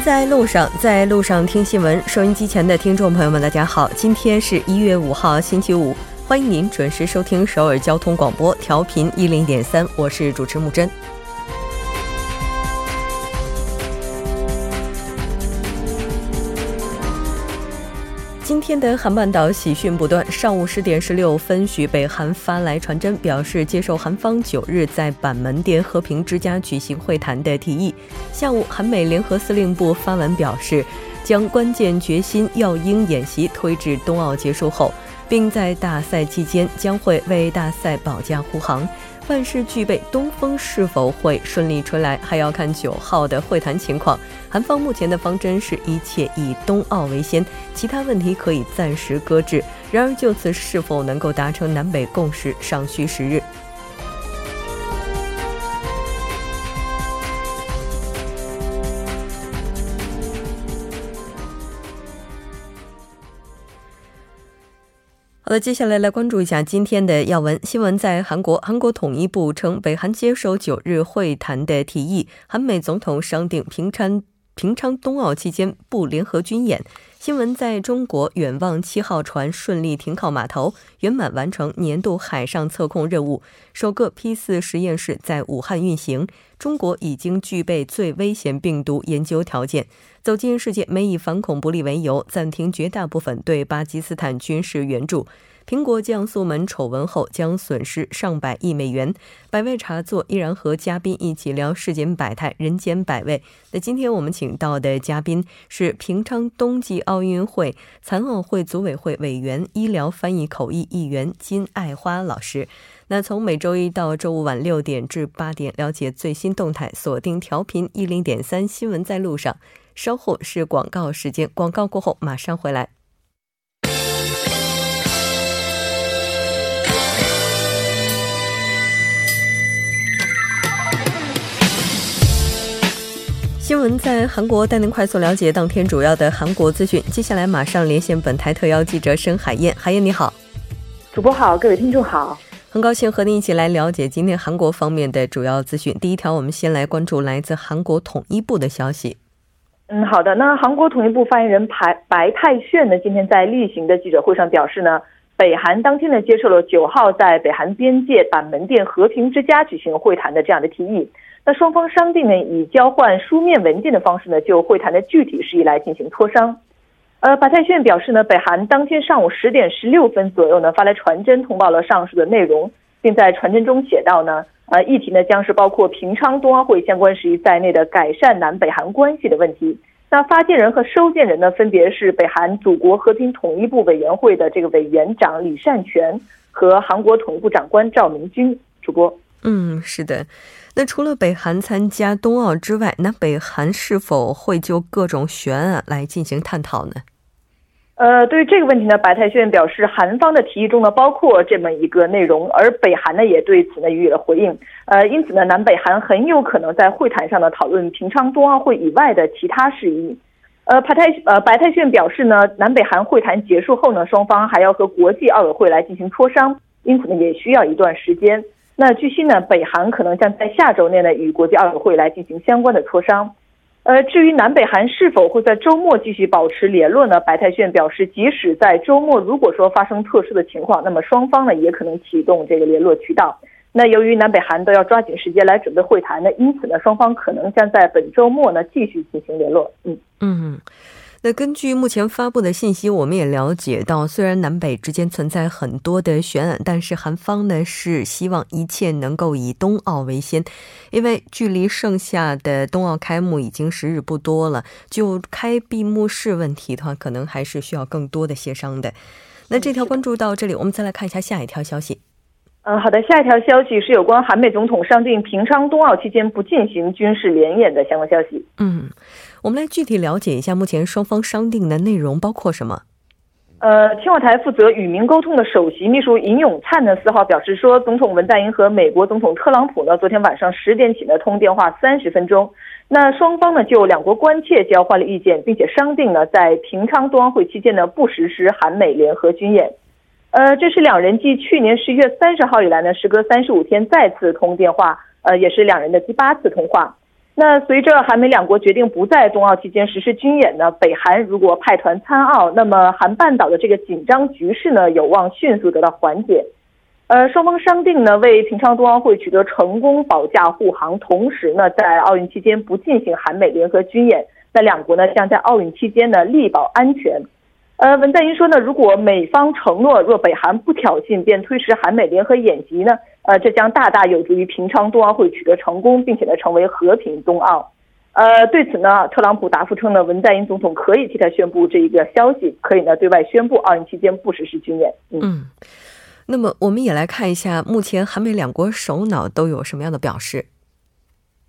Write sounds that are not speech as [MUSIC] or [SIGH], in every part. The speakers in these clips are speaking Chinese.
在路上，在路上听新闻。收音机前的听众朋友们，大家好，今天是一月五号，星期五，欢迎您准时收听首尔交通广播，调频一零点三，我是主持木真。天的韩半岛喜讯不断。上午十点十六分许，北韩发来传真，表示接受韩方九日在板门店和平之家举行会谈的提议。下午，韩美联合司令部发文表示，将关键决心耀英演习推至冬奥结束后，并在大赛期间将会为大赛保驾护航。万事俱备，东风是否会顺利吹来，还要看九号的会谈情况。韩方目前的方针是一切以冬奥为先，其他问题可以暂时搁置。然而，就此是否能够达成南北共识，尚需时日。好的，接下来来关注一下今天的要闻新闻。在韩国，韩国统一部称，北韩接受九日会谈的提议，韩美总统商定平昌平昌冬奥期间不联合军演。新闻在中国，远望七号船顺利停靠码头，圆满完成年度海上测控任务。首个 P 四实验室在武汉运行。中国已经具备最危险病毒研究条件。走进世界，没以反恐不利为由暂停绝大部分对巴基斯坦军事援助。苹果降速门丑闻后将损失上百亿美元。百味茶座依然和嘉宾一起聊世间百态、人间百味。那今天我们请到的嘉宾是平昌冬季奥运会残奥会组委会委员、医疗翻译口译议员金爱花老师。那从每周一到周五晚六点至八点，了解最新动态，锁定调频一零点三新闻在路上。稍后是广告时间，广告过后马上回来。新闻在韩国，带您快速了解当天主要的韩国资讯。接下来马上连线本台特邀记者申海燕，海燕你好，主播好，各位听众好，很高兴和您一起来了解今天韩国方面的主要资讯。第一条，我们先来关注来自韩国统一部的消息。嗯，好的，那韩国统一部发言人白白泰炫呢，今天在例行的记者会上表示呢，北韩当天呢接受了九号在北韩边界板门店和平之家举行会谈的这样的提议。那双方商定呢，以交换书面文件的方式呢，就会谈的具体事宜来进行磋商。呃，白泰炫表示呢，北韩当天上午十点十六分左右呢，发来传真通报了上述的内容，并在传真中写道呢，呃，议题呢将是包括平昌冬奥会相关事宜在内的改善南北韩关系的问题。那发件人和收件人呢，分别是北韩祖国和平统一部委员会的这个委员长李善权和韩国统一部长官赵明军。主播，嗯，是的。那除了北韩参加冬奥之外，南北韩是否会就各种悬案来进行探讨呢？呃，对于这个问题呢，白泰炫表示，韩方的提议中呢包括这么一个内容，而北韩呢也对此呢予以了回应。呃，因此呢，南北韩很有可能在会谈上呢讨论平昌冬奥会以外的其他事宜。呃，白泰呃白泰炫表示呢，南北韩会谈结束后呢，双方还要和国际奥委会来进行磋商，因此呢也需要一段时间。那据悉呢，北韩可能将在下周内呢与国际奥委会来进行相关的磋商。呃，至于南北韩是否会在周末继续保持联络呢？白泰炫表示，即使在周末，如果说发生特殊的情况，那么双方呢也可能启动这个联络渠道。那由于南北韩都要抓紧时间来准备会谈呢，因此呢，双方可能将在本周末呢继续进行联络。嗯嗯。那根据目前发布的信息，我们也了解到，虽然南北之间存在很多的悬案，但是韩方呢是希望一切能够以冬奥为先，因为距离剩下的冬奥开幕已经时日不多了，就开闭幕式问题的话，可能还是需要更多的协商的。那这条关注到这里，我们再来看一下下一条消息。嗯，好的，下一条消息是有关韩美总统商定平昌冬奥期间不进行军事联演的相关消息。嗯。我们来具体了解一下，目前双方商定的内容包括什么？呃，青瓦台负责与民沟通的首席秘书尹永灿呢，四号表示说，总统文在寅和美国总统特朗普呢，昨天晚上十点起呢通电话三十分钟，那双方呢就两国关切交换了意见，并且商定呢在平昌冬奥会期间呢不实施韩美联合军演。呃，这是两人继去年十一月三十号以来呢，时隔三十五天再次通电话，呃，也是两人的第八次通话。那随着韩美两国决定不在冬奥期间实施军演呢，北韩如果派团参奥，那么韩半岛的这个紧张局势呢，有望迅速得到缓解。呃，双方商定呢，为平昌冬奥会取得成功保驾护航，同时呢，在奥运期间不进行韩美联合军演。那两国呢，将在奥运期间呢，力保安全。呃，文在寅说呢，如果美方承诺若北韩不挑衅便推迟韩美联合演习呢，呃，这将大大有助于平昌冬奥会取得成功，并且呢，成为和平冬奥。呃，对此呢，特朗普答复称呢，文在寅总统可以替他宣布这一个消息，可以呢对外宣布奥运期间不实施军演。嗯，那么我们也来看一下，目前韩美两国首脑都有什么样的表示。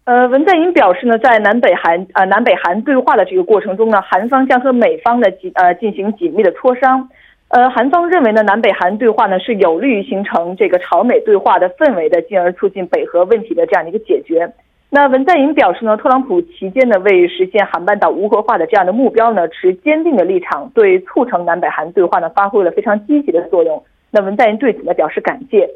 呃，文在寅表示呢，在南北韩呃南北韩对话的这个过程中呢，韩方将和美方的紧呃进行紧密的磋商。呃，韩方认为呢，南北韩对话呢是有利于形成这个朝美对话的氛围的，进而促进北核问题的这样的一个解决。那文在寅表示呢，特朗普期间呢为实现韩半岛无核化的这样的目标呢持坚定的立场，对促成南北韩对话呢发挥了非常积极的作用。那文在寅对此呢表示感谢。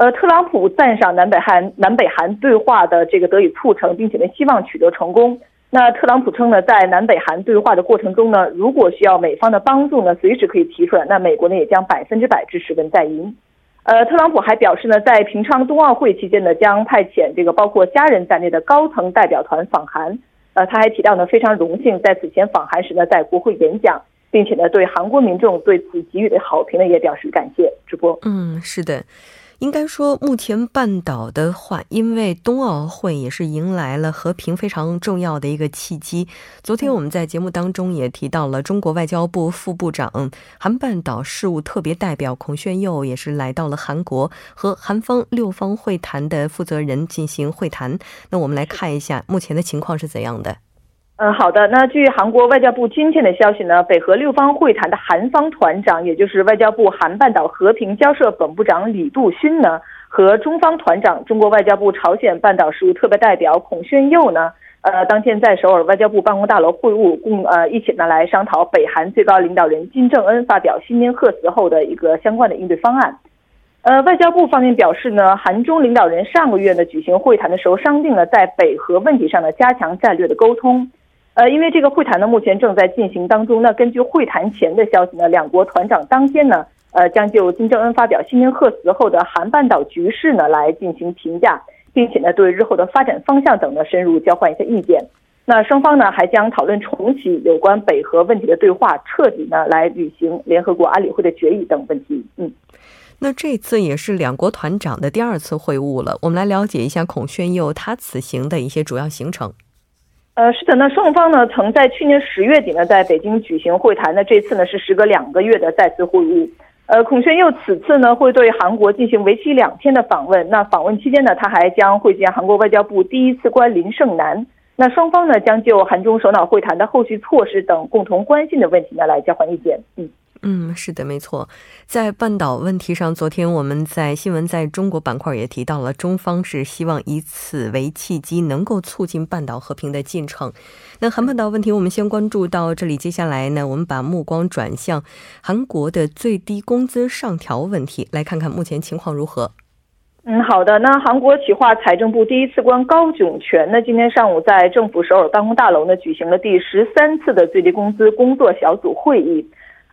呃，特朗普赞赏南北韩南北韩对话的这个得以促成，并且呢希望取得成功。那特朗普称呢，在南北韩对话的过程中呢，如果需要美方的帮助呢，随时可以提出来。那美国呢也将百分之百支持文在寅。呃，特朗普还表示呢，在平昌冬奥会期间呢，将派遣这个包括家人在内的高层代表团访韩。呃，他还提到呢，非常荣幸在此前访韩时呢，在国会演讲，并且呢，对韩国民众对此给予的好评呢，也表示感谢。直播，嗯，是的。应该说，目前半岛的话，因为冬奥会也是迎来了和平非常重要的一个契机。昨天我们在节目当中也提到了，中国外交部副部长、韩半岛事务特别代表孔铉佑也是来到了韩国，和韩方六方会谈的负责人进行会谈。那我们来看一下目前的情况是怎样的。嗯，好的。那据韩国外交部今天的消息呢，北核六方会谈的韩方团长，也就是外交部韩半岛和平交涉本部长李杜勋呢，和中方团长中国外交部朝鲜半岛事务特别代表孔铉佑呢，呃，当天在首尔外交部办公大楼会晤，共呃一起呢来商讨北韩最高领导人金正恩发表新年贺词后的一个相关的应对方案。呃，外交部方面表示呢，韩中领导人上个月呢举行会谈的时候商定了在北核问题上呢加强战略的沟通。呃，因为这个会谈呢，目前正在进行当中。那根据会谈前的消息呢，两国团长当天呢，呃，将就金正恩发表新年贺词后的韩半岛局势呢来进行评价，并且呢，对日后的发展方向等呢深入交换一下意见。那双方呢还将讨论重启有关北核问题的对话，彻底呢来履行联合国安理会的决议等问题。嗯，那这次也是两国团长的第二次会晤了。我们来了解一下孔铉佑他此行的一些主要行程。呃，是的，那双方呢曾在去年十月底呢在北京举行会谈，那这次呢是时隔两个月的再次会晤。呃，孔宣佑此次呢会对韩国进行为期两天的访问，那访问期间呢他还将会见韩国外交部第一次官林胜男，那双方呢将就韩中首脑会谈的后续措施等共同关心的问题呢来交换意见。嗯。嗯，是的，没错。在半岛问题上，昨天我们在新闻在中国板块也提到了，中方是希望以此为契机，能够促进半岛和平的进程。那韩半岛问题，我们先关注到这里。接下来呢，我们把目光转向韩国的最低工资上调问题，来看看目前情况如何。嗯，好的。那韩国企划财政部第一次官高炯权呢，今天上午在政府首尔办公大楼呢，举行了第十三次的最低工资工作小组会议。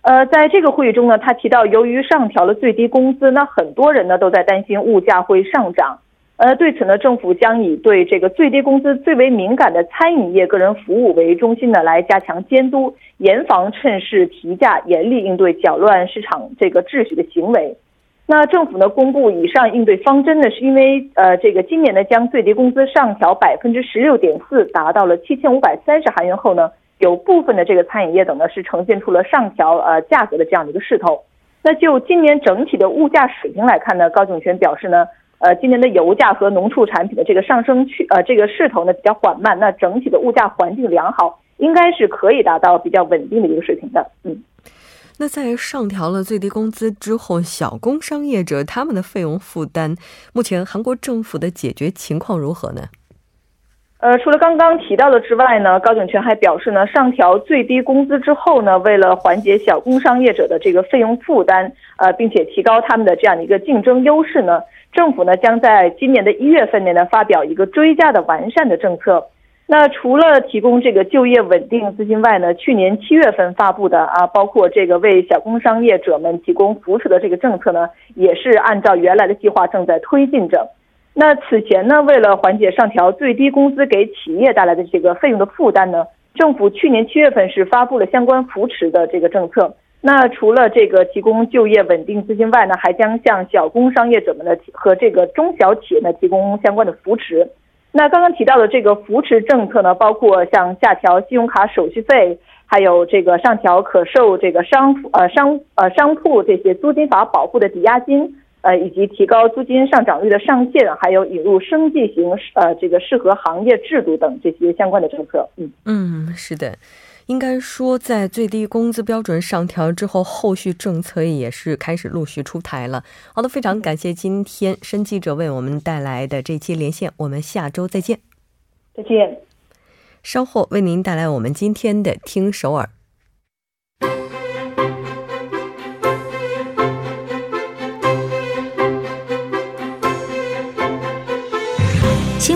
呃，在这个会议中呢，他提到，由于上调了最低工资，那很多人呢都在担心物价会上涨。呃，对此呢，政府将以对这个最低工资最为敏感的餐饮业个人服务为中心呢，来加强监督，严防趁势提价，严厉应对搅乱市场这个秩序的行为。那政府呢公布以上应对方针呢，是因为呃，这个今年呢将最低工资上调百分之十六点四，达到了七千五百三十韩元后呢。有部分的这个餐饮业等呢是呈现出了上调呃价格的这样的一个势头。那就今年整体的物价水平来看呢，高景全表示呢，呃，今年的油价和农畜产品的这个上升趋呃这个势头呢比较缓慢，那整体的物价环境良好，应该是可以达到比较稳定的一个水平的。嗯，那在上调了最低工资之后，小工商业者他们的费用负担，目前韩国政府的解决情况如何呢？呃，除了刚刚提到的之外呢，高景全还表示呢，上调最低工资之后呢，为了缓解小工商业者的这个费用负担，呃，并且提高他们的这样的一个竞争优势呢，政府呢将在今年的一月份内呢发表一个追加的完善的政策。那除了提供这个就业稳定资金外呢，去年七月份发布的啊，包括这个为小工商业者们提供扶持的这个政策呢，也是按照原来的计划正在推进着。那此前呢，为了缓解上调最低工资给企业带来的这个费用的负担呢，政府去年七月份是发布了相关扶持的这个政策。那除了这个提供就业稳定资金外呢，还将向小工商业者们呢和这个中小企业呢提供相关的扶持。那刚刚提到的这个扶持政策呢，包括像下调信用卡手续费，还有这个上调可受这个商呃商呃商铺这些租金法保护的抵押金，呃以及提高租金上涨率的上限，还有引入生计型呃这个适合行业制度等这些相关的政策。嗯嗯，是的。应该说，在最低工资标准上调之后，后续政策也是开始陆续出台了。好的，非常感谢今天申记者为我们带来的这期连线，我们下周再见。再见。稍后为您带来我们今天的听首尔。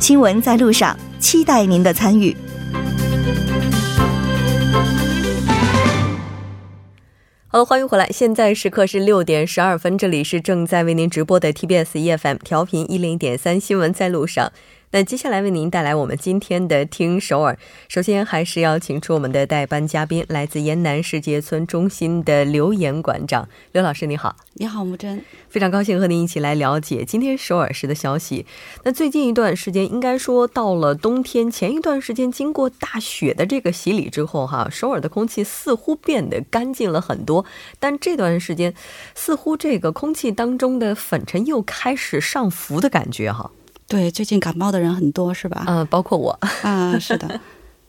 新闻在路上，期待您的参与。好，欢迎回来。现在时刻是六点十二分，这里是正在为您直播的 TBS EFM 调频一零点三新闻在路上。那接下来为您带来我们今天的听首尔。首先还是要请出我们的代班嘉宾，来自延南世界村中心的刘岩馆长。刘老师你好，你好木真，非常高兴和您一起来了解今天首尔市的消息。那最近一段时间，应该说到了冬天，前一段时间经过大雪的这个洗礼之后，哈，首尔的空气似乎变得干净了很多。但这段时间，似乎这个空气当中的粉尘又开始上浮的感觉，哈。对，最近感冒的人很多，是吧？嗯，包括我。啊，是的。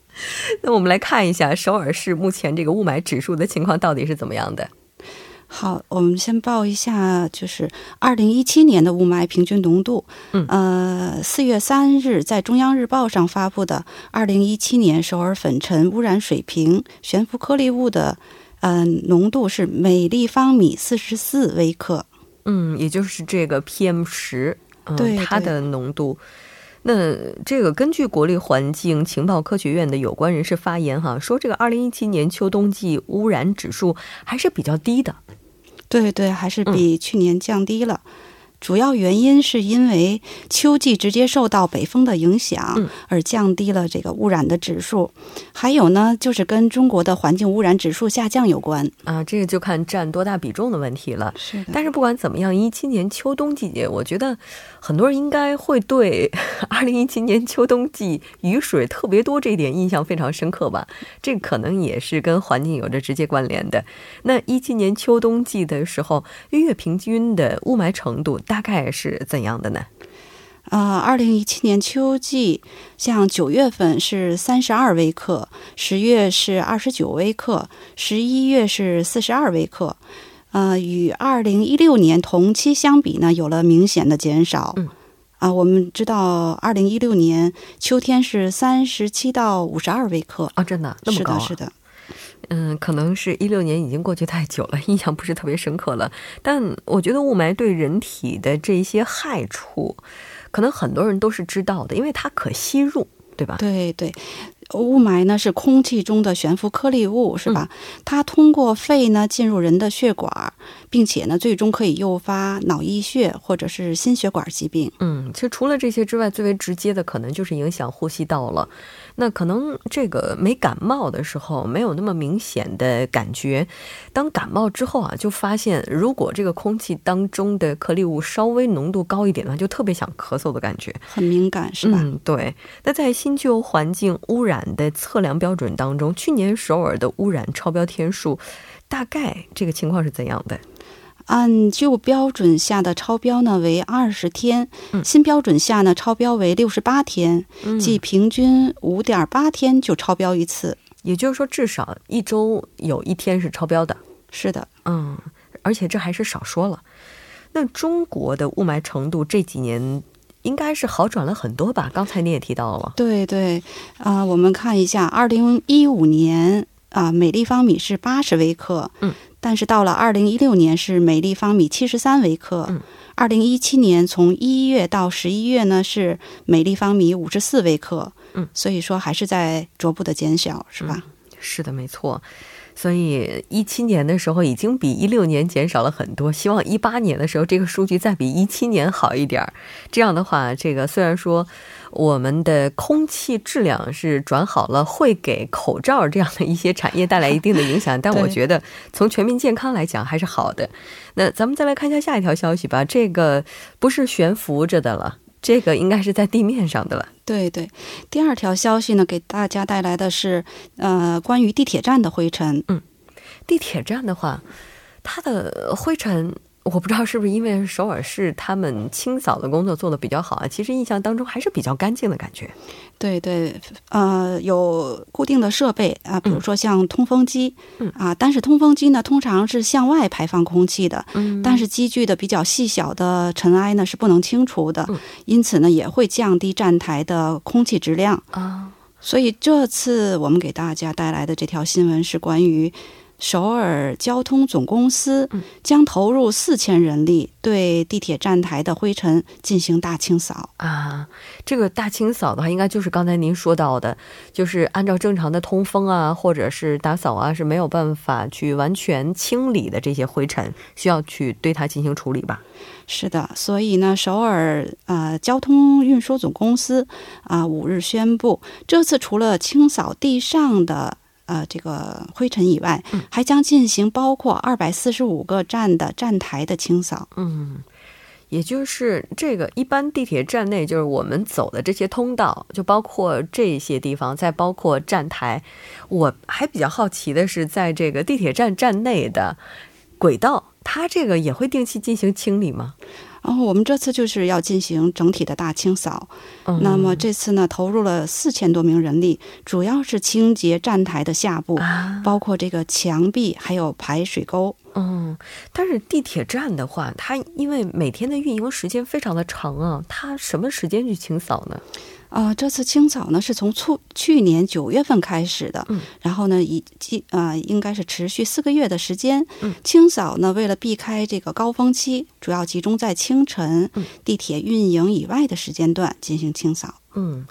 [LAUGHS] 那我们来看一下首尔市目前这个雾霾指数的情况到底是怎么样的。好，我们先报一下，就是二零一七年的雾霾平均浓度。嗯。呃，四月三日在中央日报上发布的二零一七年首尔粉尘污染水平悬浮颗粒物的嗯浓度是每立方米四十四微克。嗯，也就是这个 PM 十。对它的浓度，那这个根据国立环境情报科学院的有关人士发言哈，说这个二零一七年秋冬季污染指数还是比较低的，对对，还是比去年降低了。主要原因是因为秋季直接受到北风的影响，而降低了这个污染的指数。还有呢，就是跟中国的环境污染指数下降有关啊。这个就看占多大比重的问题了。是，但是不管怎么样，一七年秋冬季节，我觉得很多人应该会对 [LAUGHS] 二零一七年秋冬季雨水特别多这一点印象非常深刻吧？这可能也是跟环境有着直接关联的。那一七年秋冬季的时候，月平均的雾霾程度。大概是怎样的呢？呃，二零一七年秋季，像九月份是三十二微克，十月是二十九微克，十一月是四十二微克。呃，与二零一六年同期相比呢，有了明显的减少。嗯，啊，我们知道二零一六年秋天是三十七到五十二微克啊，真的那么高啊？是的。嗯，可能是一六年已经过去太久了，印象不是特别深刻了。但我觉得雾霾对人体的这些害处，可能很多人都是知道的，因为它可吸入，对吧？对对。雾霾呢是空气中的悬浮颗粒物，是吧？它通过肺呢进入人的血管，并且呢最终可以诱发脑溢血或者是心血管疾病。嗯，其实除了这些之外，最为直接的可能就是影响呼吸道了。那可能这个没感冒的时候没有那么明显的感觉，当感冒之后啊，就发现如果这个空气当中的颗粒物稍微浓度高一点的话，就特别想咳嗽的感觉，很敏感，是吧？嗯，对。那在新旧环境污染。的测量标准当中，去年首尔的污染超标天数，大概这个情况是怎样的？按旧标准下的超标呢为二十天，嗯新标准下呢超标为六十八天，嗯即平均五点八天就超标一次。也就是说，至少一周有一天是超标的。是的，嗯，而且这还是少说了。那中国的雾霾程度这几年应该是好转了很多吧？刚才你也提到了，对对，啊、我们看一下，二零一五年啊、每立方米是八十微克，嗯，但是到了二零一六年是每立方米七十三微克，嗯，二零一七年从一月到十一月呢是每立方米五十四微克，嗯，所以说还是在逐步的减小，是吧？是的，没错。所以一七年的时候已经比一六年减少了很多，希望一八年的时候这个数据再比一七年好一点儿。这样的话，这个虽然说我们的空气质量是转好了，会给口罩这样的一些产业带来一定的影响，但我觉得从全民健康来讲还是好的。那咱们再来看一下下一条消息吧，这个不是悬浮着的了，这个应该是在地面上的了。对对，第二条消息呢，给大家带来的是呃关于地铁站的灰尘。嗯地铁站的话，它的灰尘，我不知道是不是因为首尔市他们清扫的工作做得比较好啊，其实印象当中还是比较干净的感觉。对对，呃，有固定的设备啊，比如说像通风机，嗯啊，但是通风机呢，通常是向外排放空气的，嗯但是积聚的比较细小的尘埃呢是不能清除的，嗯因此呢也会降低站台的空气质量。啊，所以这次我们给大家带来的这条新闻是关于首尔交通总公司嗯将投入四千人力对地铁站台的灰尘进行大清扫。啊，这个大清扫的话，应该就是刚才您说到的，就是按照正常的通风啊，或者是打扫啊，是没有办法去完全清理的这些灰尘，需要去对它进行处理吧？是的，所以呢，首尔呃交通运输总公司啊、五日宣布，这次除了清扫地上的呃这个灰尘以外，嗯还将进行包括二百四十五个站的站台的清扫。嗯，也就是这个一般地铁站内，就是我们走的这些通道，就包括这些地方，再包括站台。我还比较好奇的是，在这个地铁站站内的轨道，它这个也会定期进行清理吗？然后我们这次就是要进行整体的大清扫。嗯那么这次呢，投入了四千多名人力，主要是清洁站台的下部，啊，包括这个墙壁还有排水沟。嗯，但是地铁站的话，它因为每天的运营时间非常的长啊，它什么时间去清扫呢？啊、这次清扫呢是从去去年九月份开始的，嗯然后呢，以及啊、应该是持续四个月的时间。嗯清扫呢，为了避开这个高峰期，主要集中在清晨、嗯地铁运营以外的时间段进行清扫。嗯，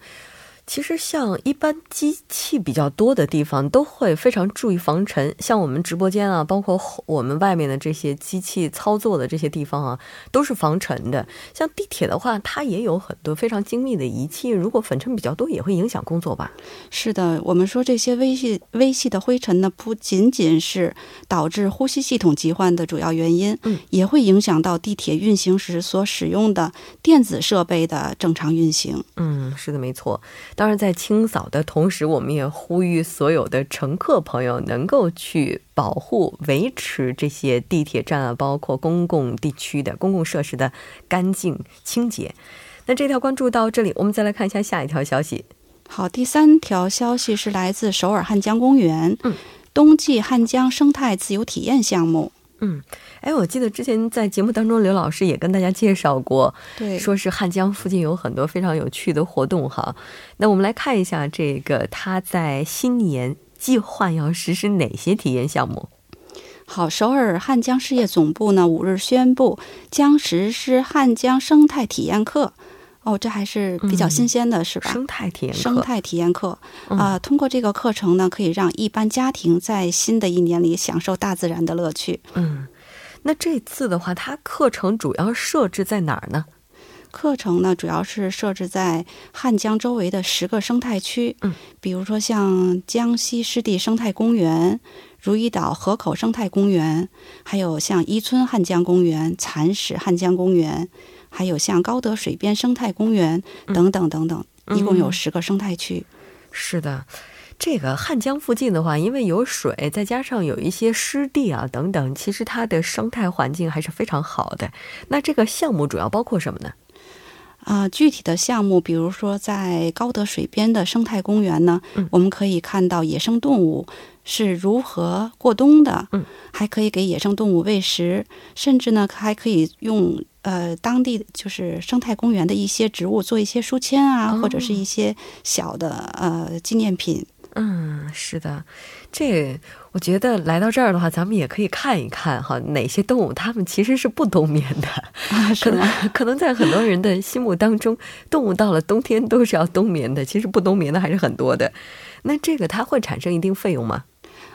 其实像一般机器比较多的地方，都会非常注意防尘。像我们直播间啊，包括后我们外面的这些机器操作的这些地方啊，都是防尘的。像地铁的话，它也有很多非常精密的仪器，如果粉尘比较多，也会影响工作吧？是的，我们说这些微细微细的灰尘呢，不仅仅是导致呼吸系统疾患的主要原因，嗯，也会影响到地铁运行时所使用的电子设备的正常运行。嗯，是的，没错。当然，在清扫的同时，我们也呼吁所有的乘客朋友能够去保护、维持这些地铁站啊，包括公共地区的公共设施的干净清洁。那这条关注到这里，我们再来看一下下一条消息。好，第三条消息是来自首尔汉江公园，嗯，冬季汉江生态自由体验项目。嗯，哎，我记得之前在节目当中，刘老师也跟大家介绍过，对，说是汉江附近有很多非常有趣的活动哈。那我们来看一下这个，他在新年计划要实施哪些体验项目？好，首尔汉江事业总部呢五日宣布将实施汉江生态体验课。哦，这还是比较新鲜的，是吧？生态体验课，生态体验课嗯啊、通过这个课程呢，可以让一般家庭在新的一年里享受大自然的乐趣。嗯，那这次的话，它课程主要设置在哪儿呢？课程呢，主要是设置在汉江周围的十个生态区，嗯，比如说像江西湿地生态公园、如意岛河口生态公园，还有像伊村汉江公园、蚕室汉江公园，还有像高德水边生态公园等等等等，一共有十个生态区。是的，这个汉江附近的话，因为有水，再加上有一些湿地啊等等，其实它的生态环境还是非常好的。那这个项目主要包括什么呢？啊，具体的项目，比如说在高德水边的生态公园呢，嗯我们可以看到野生动物是如何过冬的，嗯，还可以给野生动物喂食，甚至呢还可以用呃当地就是生态公园的一些植物做一些书签啊，哦或者是一些小的呃纪念品。嗯，是的，这我觉得来到这儿的话，咱们也可以看一看哈，哪些动物它们其实是不冬眠的。啊，可能？[LAUGHS] 可能在很多人的心目当中，动物到了冬天都是要冬眠的，其实不冬眠的还是很多的。那这个它会产生一定费用吗？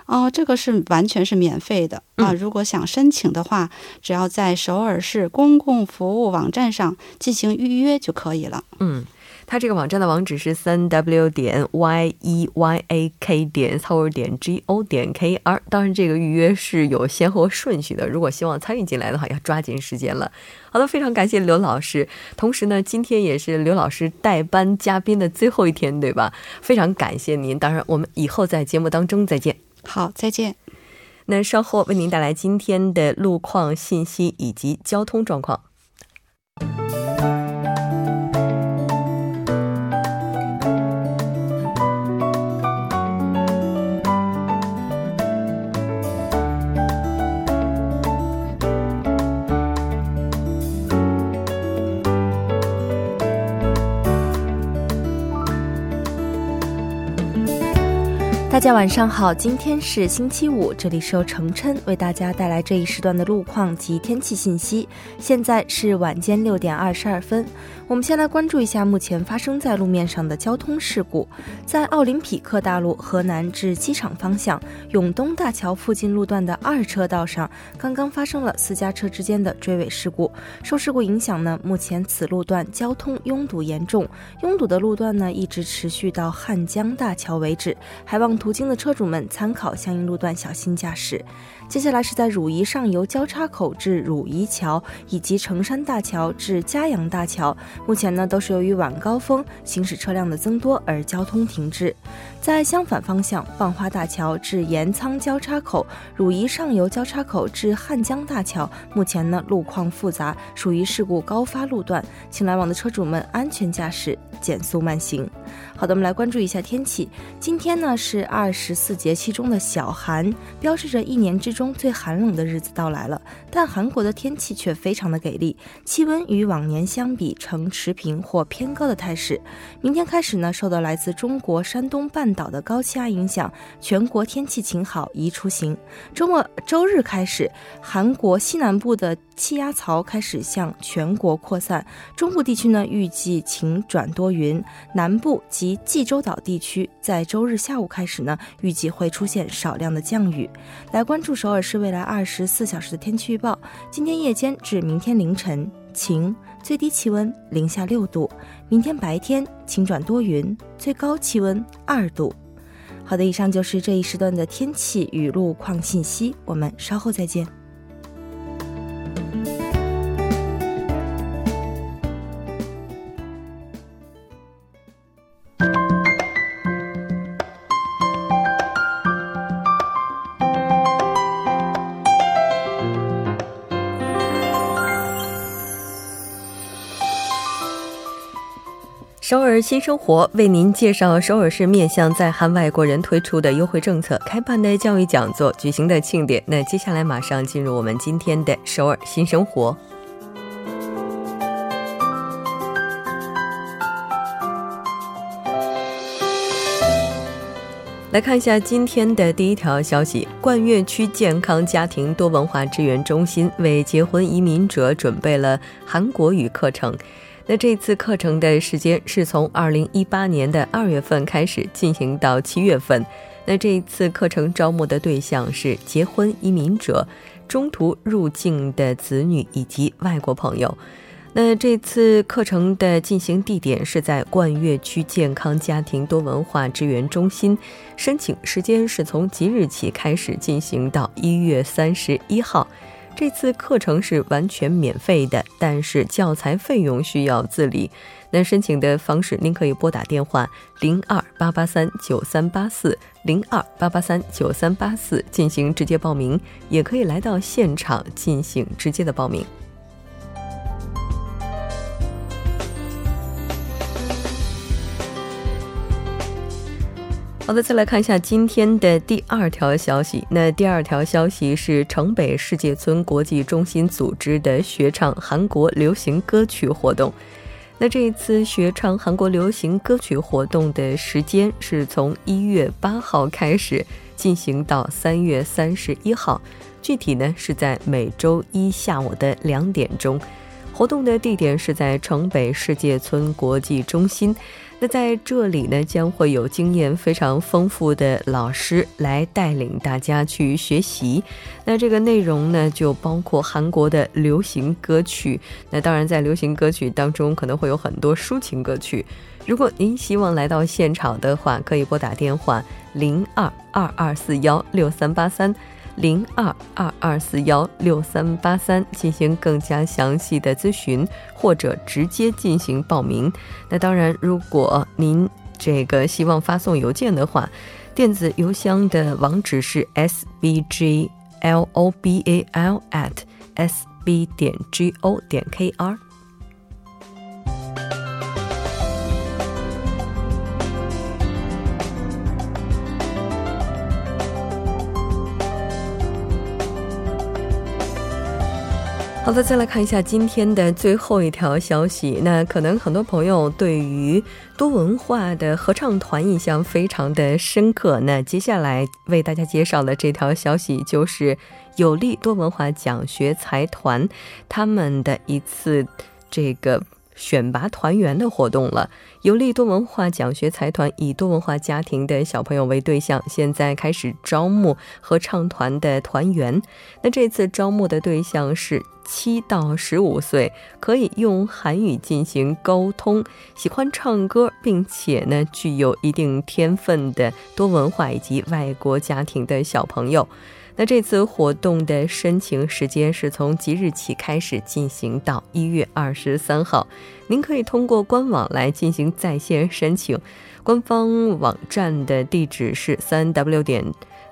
哦，这个是完全是免费的啊！嗯如果想申请的话，只要在首尔市公共服务网站上进行预约就可以了。嗯，它这个网站的网址是三 w 点 y e y a k 点 s o 点 g o 点 k r。当然，这个预约是有先后顺序的。如果希望参与进来的话，要抓紧时间了。好的，非常感谢刘老师。同时呢，今天也是刘老师代班嘉宾的最后一天，对吧？非常感谢您。当然，我们以后在节目当中再见。好，再见。那稍后为您带来今天的路况信息以及交通状况。大家晚上好，今天是星期五，这里是由程琛为大家带来这一时段的路况及天气信息。现在是晚间六点二十二分，我们先来关注一下目前发生在路面上的交通事故。在奥林匹克大路河南至机场方向永东大桥附近路段的二车道上，刚刚发生了私家车之间的追尾事故。受事故影响呢，目前此路段交通拥堵严重，拥堵的路段呢一直持续到汉江大桥为止，还望途经的车主们参考相应路段，小心驾驶。接下来是在汝宜上游交叉口至汝宜桥，以及成山大桥至嘉阳大桥，目前呢都是由于晚高峰行驶车辆的增多而交通停滞。在相反方向，万花大桥至盐仓交叉口、汝宜上游交叉口至汉江大桥，目前呢路况复杂，属于事故高发路段，请来往的车主们安全驾驶，减速慢行。好的，我们来关注一下天气。今天呢是二十四节气中的小寒，标志着一年之中最寒冷的日子到来了。但韩国的天气却非常的给力，气温与往年相比呈持平或偏高的态势。明天开始呢，受到来自中国山东半岛的高气压影响，全国天气晴好，宜出行。周末周日开始，韩国西南部的气压槽开始向全国扩散，中部地区呢预计晴转多云，南部及济州岛地区在周日下午开始呢，预计会出现少量的降雨。来关注首尔市未来二十四小时的天气预报：今天夜间至明天凌晨晴，最低气温零下六度；明天白天晴转多云，最高气温二度。好的，以上就是这一时段的天气与路况信息，我们稍后再见。首尔新生活为您介绍首尔市面向在韩外国人推出的优惠政策、开办的教育讲座、举行的庆典。那接下来马上进入我们今天的首尔新生活。来看一下今天的第一条消息：冠岳区健康家庭多文化支援中心为结婚移民者准备了韩国语课程。那这次课程的时间是从二零一八年的二月份开始进行到七月份。那这一次课程招募的对象是结婚移民者、中途入境的子女以及外国朋友。那这次课程的进行地点是在冠岳区健康家庭多文化支援中心，申请时间是从即日起开始进行到一月三十一号。这次课程是完全免费的，但是教材费用需要自理。那申请的方式，您可以拨打电话零二八八三九三八四零二八八三九三八四进行直接报名，也可以来到现场进行直接的报名。好的，再来看一下今天的第二条消息。那第二条消息是城北世界村国际中心组织的学唱韩国流行歌曲活动。那这一次学唱韩国流行歌曲活动的时间是从一月八号开始进行到三月三十一号，具体呢是在每周一下午的两点钟。活动的地点是在城北世界村国际中心。那在这里呢，将会有经验非常丰富的老师来带领大家去学习。那这个内容呢，就包括韩国的流行歌曲。那当然，在流行歌曲当中，可能会有很多抒情歌曲。如果您希望来到现场的话，可以拨打电话零二二二四幺六三八三。零二二二四幺六三八三进行更加详细的咨询，或者直接进行报名。那当然，如果您这个希望发送邮件的话，电子邮箱的网址是 s b g l o b a l at s b 点 g o 点 k r。好的，再来看一下今天的最后一条消息。那可能很多朋友对于多文化的合唱团印象非常的深刻。那接下来为大家介绍的这条消息，就是有利多文化奖学财团他们的一次这个。选拔团员的活动了。有利多文化奖学财团以多文化家庭的小朋友为对象，现在开始招募合唱团的团员。那这次招募的对象是七到十五岁，可以用韩语进行沟通，喜欢唱歌，并且呢具有一定天分的多文化以及外国家庭的小朋友。那这次活动的申请时间是从即日起开始进行到一月二十三号，您可以通过官网来进行在线申请，官方网站的地址是三 w 点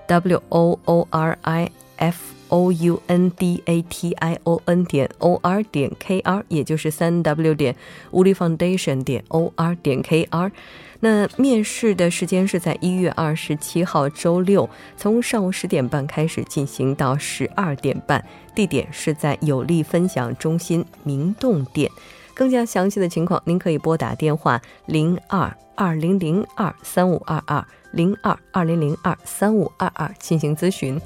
w o o r i f o u n d a t i o n 点 o r 点 k r，也就是三 w 点 Uli Foundation 点 o r 点 k r。那面试的时间是在一月二十七号周六，从上午十点半开始进行到十二点半，地点是在有利分享中心明洞店。更加详细的情况，您可以拨打电话零二二零零二三五二二零二二零零二三五二二进行咨询。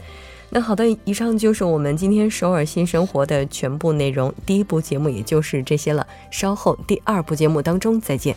那好的，以上就是我们今天首尔新生活的全部内容。第一部节目也就是这些了，稍后第二部节目当中再见。